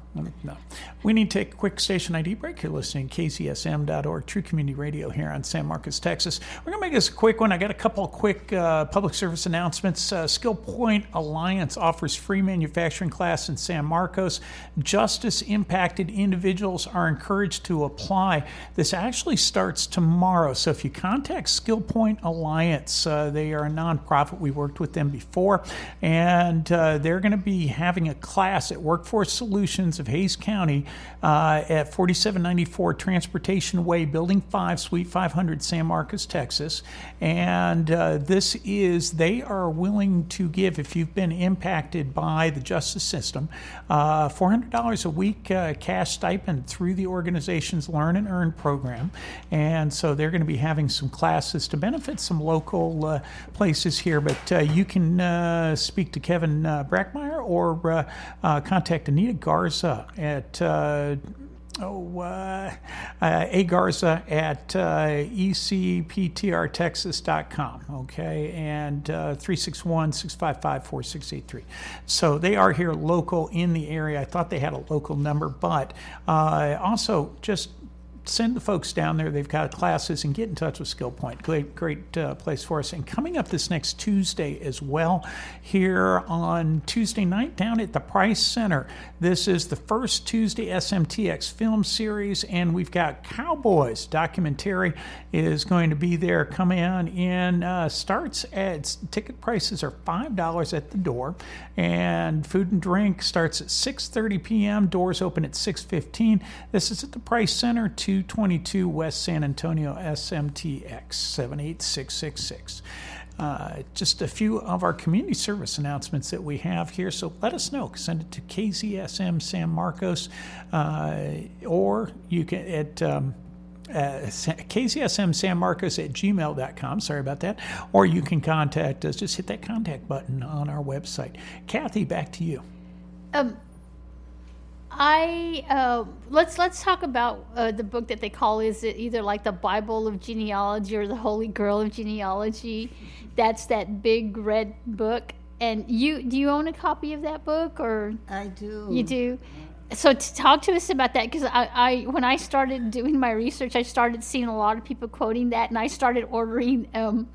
no. We need to take a quick station ID break. You're listening to KZSM.org, True Community Radio here on San Marcos, Texas. We're going to make this a quick one. I got a couple of quick uh, public service announcements. Uh, Skill Point Alliance offers free manufacturing class in San Marcos. Justice impacted individuals are encouraged to apply. This actually starts tomorrow. So if you contact SkillPoint Alliance, uh, they are a nonprofit. We worked with them before, and uh, they're going to be having a class at Workforce Solutions of Hays County uh, at 4794 Transportation Way, Building 5, Suite 500, San Marcos, Texas. And uh, this is, they are willing to give, if you've been impacted by the justice system, uh, $400 a week uh, cash stipend through the organization's Learn and Earn program. And so they're going to be having some classes to benefit some local uh, places here. But uh, you can uh, speak to Kevin uh, Brackmeyer or uh, contact Anita Garza at oh, uh, uh, A Garza at uh, ecptrtexas.com, okay, and uh, 361 655 4683. So they are here local in the area. I thought they had a local number, but also just send the folks down there. They've got classes and get in touch with Skill Point. Great, great uh, place for us. And coming up this next Tuesday as well, here on Tuesday night down at the Price Center. This is the first Tuesday SMTX film series, and we've got Cowboys documentary is going to be there. Come in and uh, starts at ticket prices are five dollars at the door, and food and drink starts at 6:30 p.m. Doors open at 6:15. This is at the Price Center. 222 West San Antonio SMTX 78666. Uh, just a few of our community service announcements that we have here. So let us know. Send it to KZSM San Marcos, uh, or you can at um, uh, KZSM San Marcos at gmail.com. Sorry about that. Or you can contact us. Just hit that contact button on our website. Cathy, back to you. Um, I uh, let's let's talk about uh, the book that they call is it either like the Bible of genealogy or the Holy Grail of genealogy? That's that big red book. And you do you own a copy of that book or I do. you do? So to talk to us about that because I, I when I started doing my research, I started seeing a lot of people quoting that, and I started ordering um,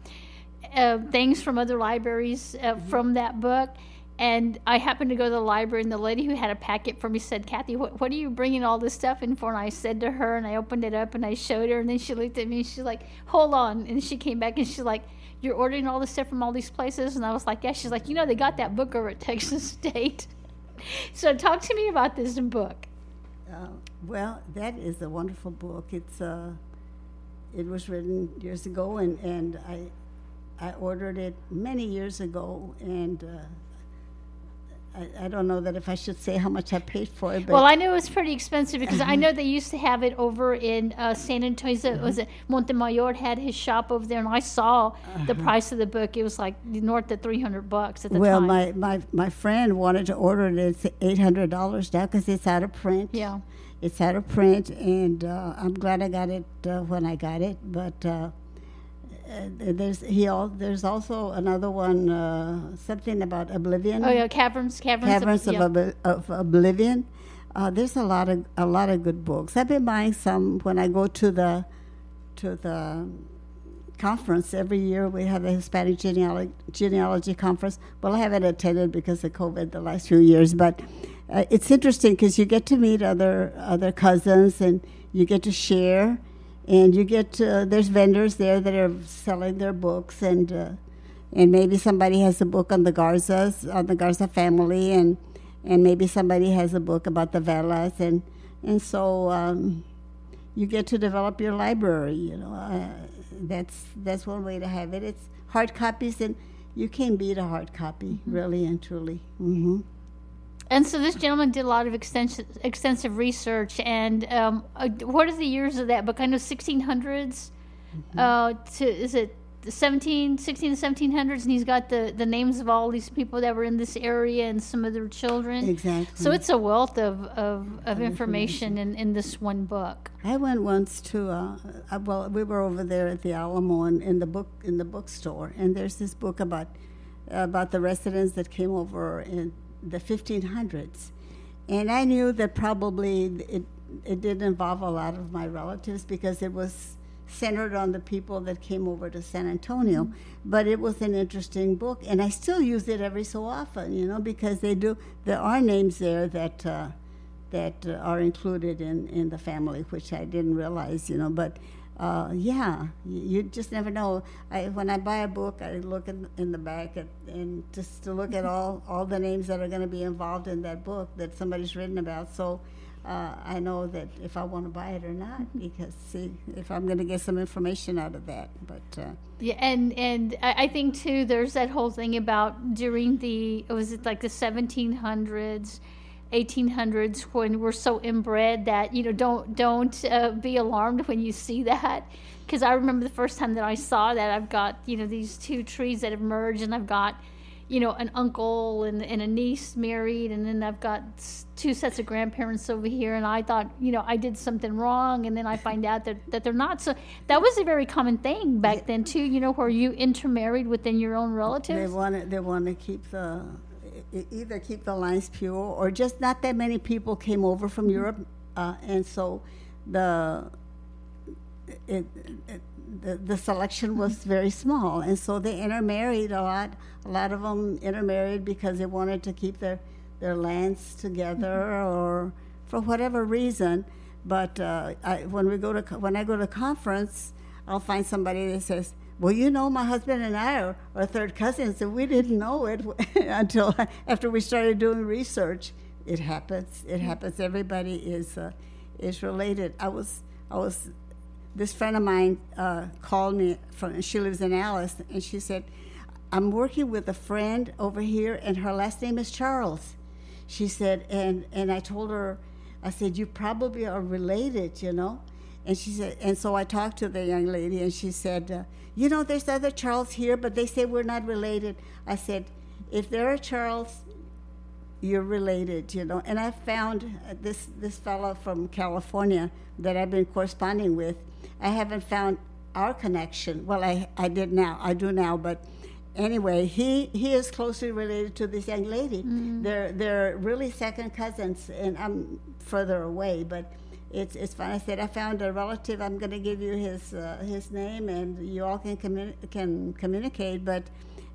uh, things from other libraries uh, from that book. And I happened to go to the library, and the lady who had a packet for me said, Cathy, what, what are you bringing all this stuff in for? And I said to her, and I opened it up and I showed her, and then she looked at me and she's like, hold on. And she came back and she's like, You're ordering all this stuff from all these places? And I was like, Yeah. She's like, You know, they got that book over at Texas State. so talk to me about this book. Uh, well, that is a wonderful book. It's uh, it was written years ago, and, and I I ordered it many years ago, and uh, I, I don't know that if I should say how much I paid for it. But Well, I know it was pretty expensive because I know they used to have it over in uh, San Antonio. so Was it Montemayor had his shop over there, and I saw the price of the book. It was like north of three hundred bucks at the well, time. my, my my friend wanted to order it. It's eight hundred dollars now because it's out of print. Yeah. it's out of print, and uh, I'm glad I got it uh, when I got it. But uh, there's he al- there's also another one, uh, something about oblivion. oh yeah, caverns, caverns, Caverns of, yeah. Ob- of Oblivion. Uh, there's a lot of a lot of good books. I've been buying some when I go to the to the conference every year. We have the Hispanic genealogy, genealogy conference. Well, I haven't attended because of COVID the last few years, but uh, it's interesting because you get to meet other other cousins and you get to share, and you get uh, there's vendors there that are selling their books and. Uh, and maybe somebody has a book on the Garzas, on the Garza family, and and maybe somebody has a book about the Velas, and and so um, you get to develop your library. You know, uh, that's that's one way to have it. It's hard copies, and you can beat a hard copy, really and truly. hmm And so this gentleman did a lot of extensive extensive research. And um, uh, what are the years of that book? I know 1600s. Uh, to is it the 17, 16 to 1700s? And he's got the the names of all these people that were in this area and some of their children. Exactly. So it's a wealth of of, of information in, in this one book. I went once to uh, uh, well, we were over there at the Alamo in, in the book in the bookstore, and there's this book about about the residents that came over in the 1500s, and I knew that probably it it did involve a lot of my relatives because it was centered on the people that came over to San Antonio. But it was an interesting book, and I still use it every so often, you know, because they do there are names there that. Uh, that uh, are included in, in the family, which I didn't realize, you know. But uh, yeah, you, you just never know. I, when I buy a book, I look in, in the back at, and just to look at all, all the names that are going to be involved in that book that somebody's written about. So uh, I know that if I want to buy it or not, because see if I'm going to get some information out of that. But uh, Yeah, and and I, I think too, there's that whole thing about during the was it like the 1700s, 1800s when we're so inbred that you know don't don't uh, be alarmed when you see that. Because I remember the first time that I saw that I've got you know these two trees that have merged and I've got you know an uncle and, and a niece married and then I've got two sets of grandparents over here and I thought you know I did something wrong and then I find out that, that they're not. So that was a very common thing back then too you know where you intermarried within your own relatives They want to, they want to keep the, either keep the lines pure or just not that many people came over from Europe. Uh, and so the, it, it, the, the selection was very small. And so they intermarried a lot. A lot of them intermarried because they wanted to keep their, their lands together or for whatever reason. But uh, I, when we go to when I go to conference, I'll find somebody that says, "Well, you know, my husband and I are, are third cousins, and we didn't know it until after we started doing research." It happens. It happens. Everybody is uh, is related. I was I was this friend of mine uh, called me from she lives in Alice and she said i'm working with a friend over here and her last name is charles she said and and i told her i said you probably are related you know and she said and so i talked to the young lady and she said uh, you know there's other charles here but they say we're not related i said if there are charles you're related, you know. And I found this this fellow from California that I've been corresponding with. I haven't found our connection. Well, I I did now. I do now, but anyway, he he is closely related to this young lady. Mm. They're they're really second cousins, and I'm further away, but. It's, it's fun. I said I found a relative. I'm going to give you his uh, his name, and you all can commu- can communicate. But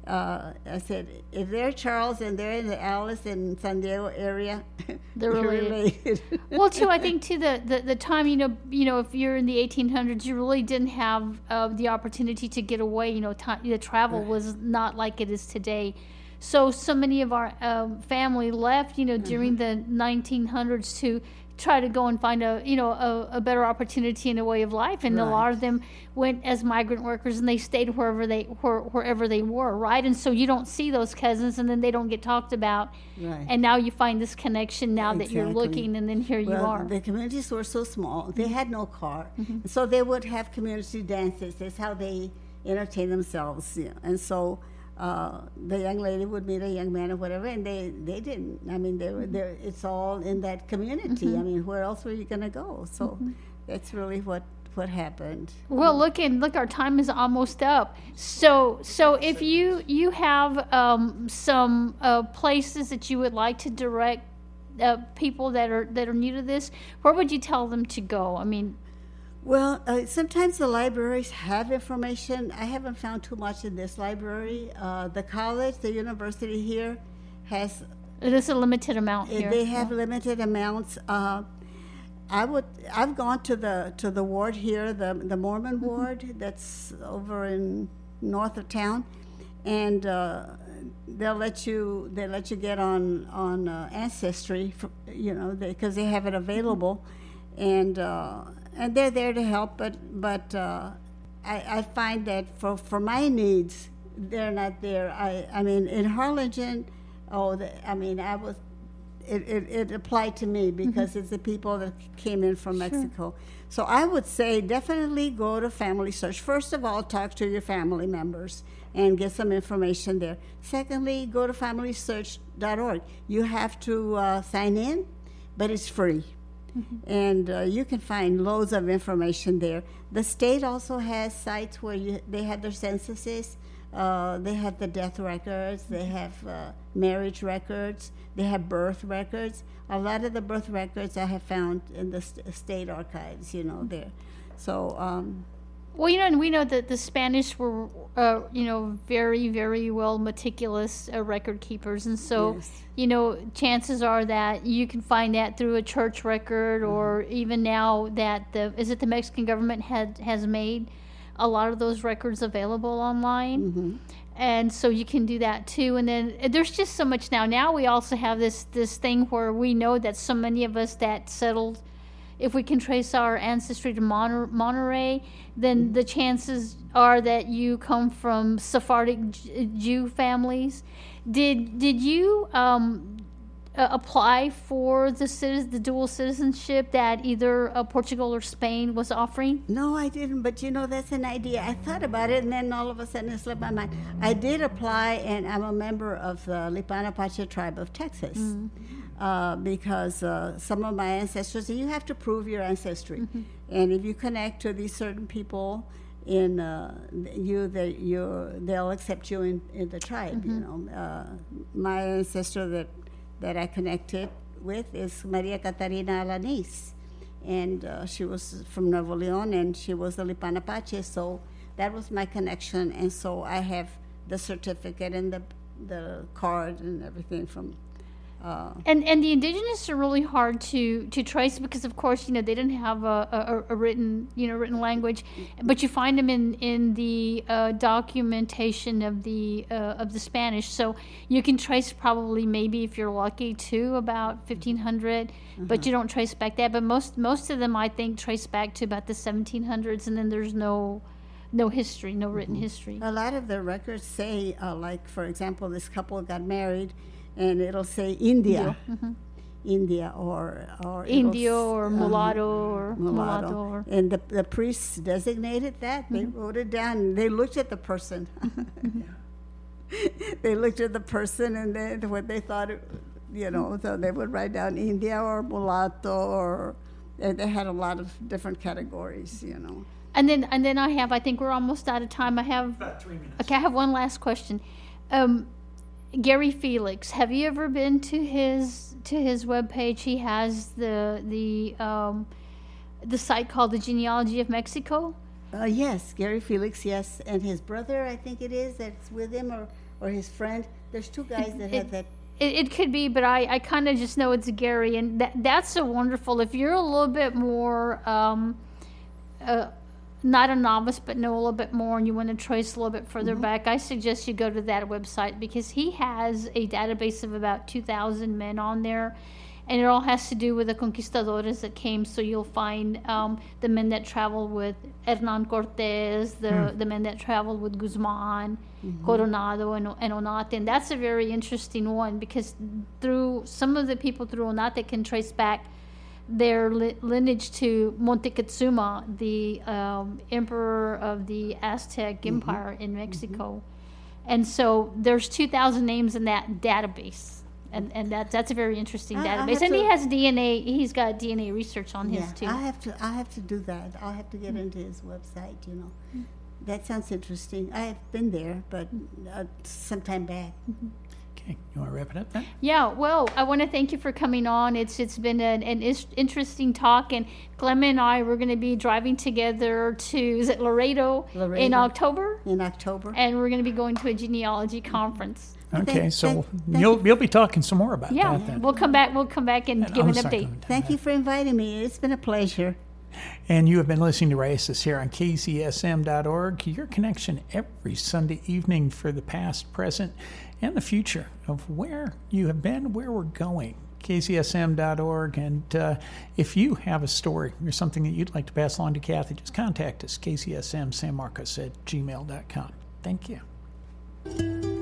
uh, I said, if they're Charles and they're in the Alice and San Diego area, They're you're related. well, too, I think too the, the the time you know you know if you're in the 1800s, you really didn't have uh, the opportunity to get away. You know, time, the travel was not like it is today. So so many of our um, family left. You know, during the 1900s to try to go and find a you know a, a better opportunity and a way of life and a lot of them went as migrant workers and they stayed wherever they where, wherever they were right and so you don't see those cousins and then they don't get talked about Right. and now you find this connection now that you're looking and then here you are The communities were so small; they had no car, Mhm. so they would have community dances. That's how they entertain themselves. You know. And so uh, the young lady would meet a young man or whatever, and they, they didn't. I mean, they were there. It's all in that community. Mhm. I mean, where else were you going to go? So Mhm. that's really what what happened. Well, look and look, our time is almost up. So, so if you you have um, some uh, places that you would like to direct uh, people that are that are new to this, where would you tell them to go? I mean, Well, uh, sometimes the libraries have information. I haven't found too much in this library. Uh, the college, the university here, has it is a limited amount here. They have limited amounts. Uh, I would. I've gone to the to the ward here, the the Mormon Mm-hmm. ward that's over in north of town, and uh, they'll let you they let you get on on uh, ancestry, for, you know, because they, have it available, and uh, and they're there to help. But but uh, I, I find that for for my needs, they're not there. I I mean in Harlingen, oh, the, I mean I was it, it, it applied to me because it's the people that came in from Mexico. So I would say definitely go to Family Search. First of all, talk to your family members and get some information there. Secondly, go to FamilySearch.org. You have to uh, sign in, but it's free. And uh, you can find loads of information there. The state also has sites where you, they have their censuses. Uh, they have the death records. They have uh, marriage records. They have birth records. A lot of the birth records I have found in the st- state archives. You know there. So um, Well, you know, and we know that the Spanish were, uh, you know, very, very well meticulous uh, record keepers, and so, Yes. you know, chances are that you can find that through a church record, or even now that the is it the Mexican government had has made a lot of those records available online. And so you can do that too. And then uh, there's just so much now. Now we also have this this thing where we know that so many of us that settled if we can trace our ancestry to Mon- Monterrey, then the chances are that you come from Sephardic J- Jew families. Did did you um, uh, apply for the citi- the dual citizenship that either uh, Portugal or Spain was offering? No, I didn't. But you know, that's an idea. I thought about it, and then all of a sudden it slipped my mind. I did apply, and I'm a member of the Lipan Apache tribe of Texas. Uh, because uh, some of my ancestors, you have to prove your ancestry, and if you connect to these certain people in uh, you, they, you, they'll accept you in, in the tribe. You know, uh, my ancestor that that I connected with is Maria Catarina Alanis and uh, she was from Nuevo Leon, and she was a Lipan Apache. So that was my connection, and so I have the certificate and the the card and everything from. Uh, And and the indigenous are really hard to to trace because of course you know they didn't have a, a, a written you know written language, but you find them in in the uh, documentation of the uh, of the Spanish. So you can trace probably maybe if you're lucky to about 1500, but you don't trace back that. But most most of them I think trace back to about the 1700s, and then there's no no history, no written history. a lot of the records say, uh, like for example, this couple got married, and it'll say India, India, or or it'll Indio or uh-huh. mulatto or mulatto. mulatto or And the, the priests designated that. They wrote it down. They looked at the person. they looked at the person and then what they thought, it, you know, so they would write down India or mulatto or they, they had a lot of different categories, you know. And then, and then I have. I think we're almost out of time. I have about three minutes. Okay, I have one last question. Um, Gary Felix, have you ever been to his to his webpage? He has the the um, the site called the Genealogy of Mexico. Uh, yes, Gary Felix, yes, and his brother, I think it is, that's with him, or, or his friend. There's two guys that have that. It, it could be, but I, I kind of just know it's Gary, and that that's so wonderful. If you're a little bit more, um, uh, not a novice, but know a little bit more, and you want to trace a little bit further Mm-hmm. back, I suggest you go to that website because he has a database of about 2,000 men on there. And it all has to do with the conquistadores that came. So you'll find um, the men that traveled with Hernan Cortez, the, the men that traveled with Guzman, Coronado, and, and Onate. And that's a very interesting one because through some of the people through Onate can trace back their li- lineage to Montezuma, the um, emperor of the Aztec mm-hmm. Empire in mm-hmm. Mexico. And so there's 2,000 names in that database. And, and that that's a very interesting I- I database. have And he has DNA. He's got DNA research on his too. I have to. I have to do that. I'll have to get mm-hmm. into his website. You know, that sounds interesting. I've been there, but uh, some time back. Okay, you want to wrap it up then? Yeah, well, I want to thank you for coming on. It's it's been an, an is- interesting talk, and Clem and I we're going to be driving together to is it Laredo, in October, In October. and we're going to be going to a genealogy conference. Okay, Thank- so thank- thank you'll you'll be talking some more about Yeah, that then. we'll come back. We'll come back and And give I'll an update. coming to Thank you for inviting me. It's been a pleasure. And you have been listening to Raices here on KZSM.org, your connection every Sunday evening for the past, present, and the future of where you have been, where we're going. KZSM.org. And uh, if you have a story or something that you'd like to pass along to Cathy, just contact us, KZSM San Marcos at gmail.com. Thank you.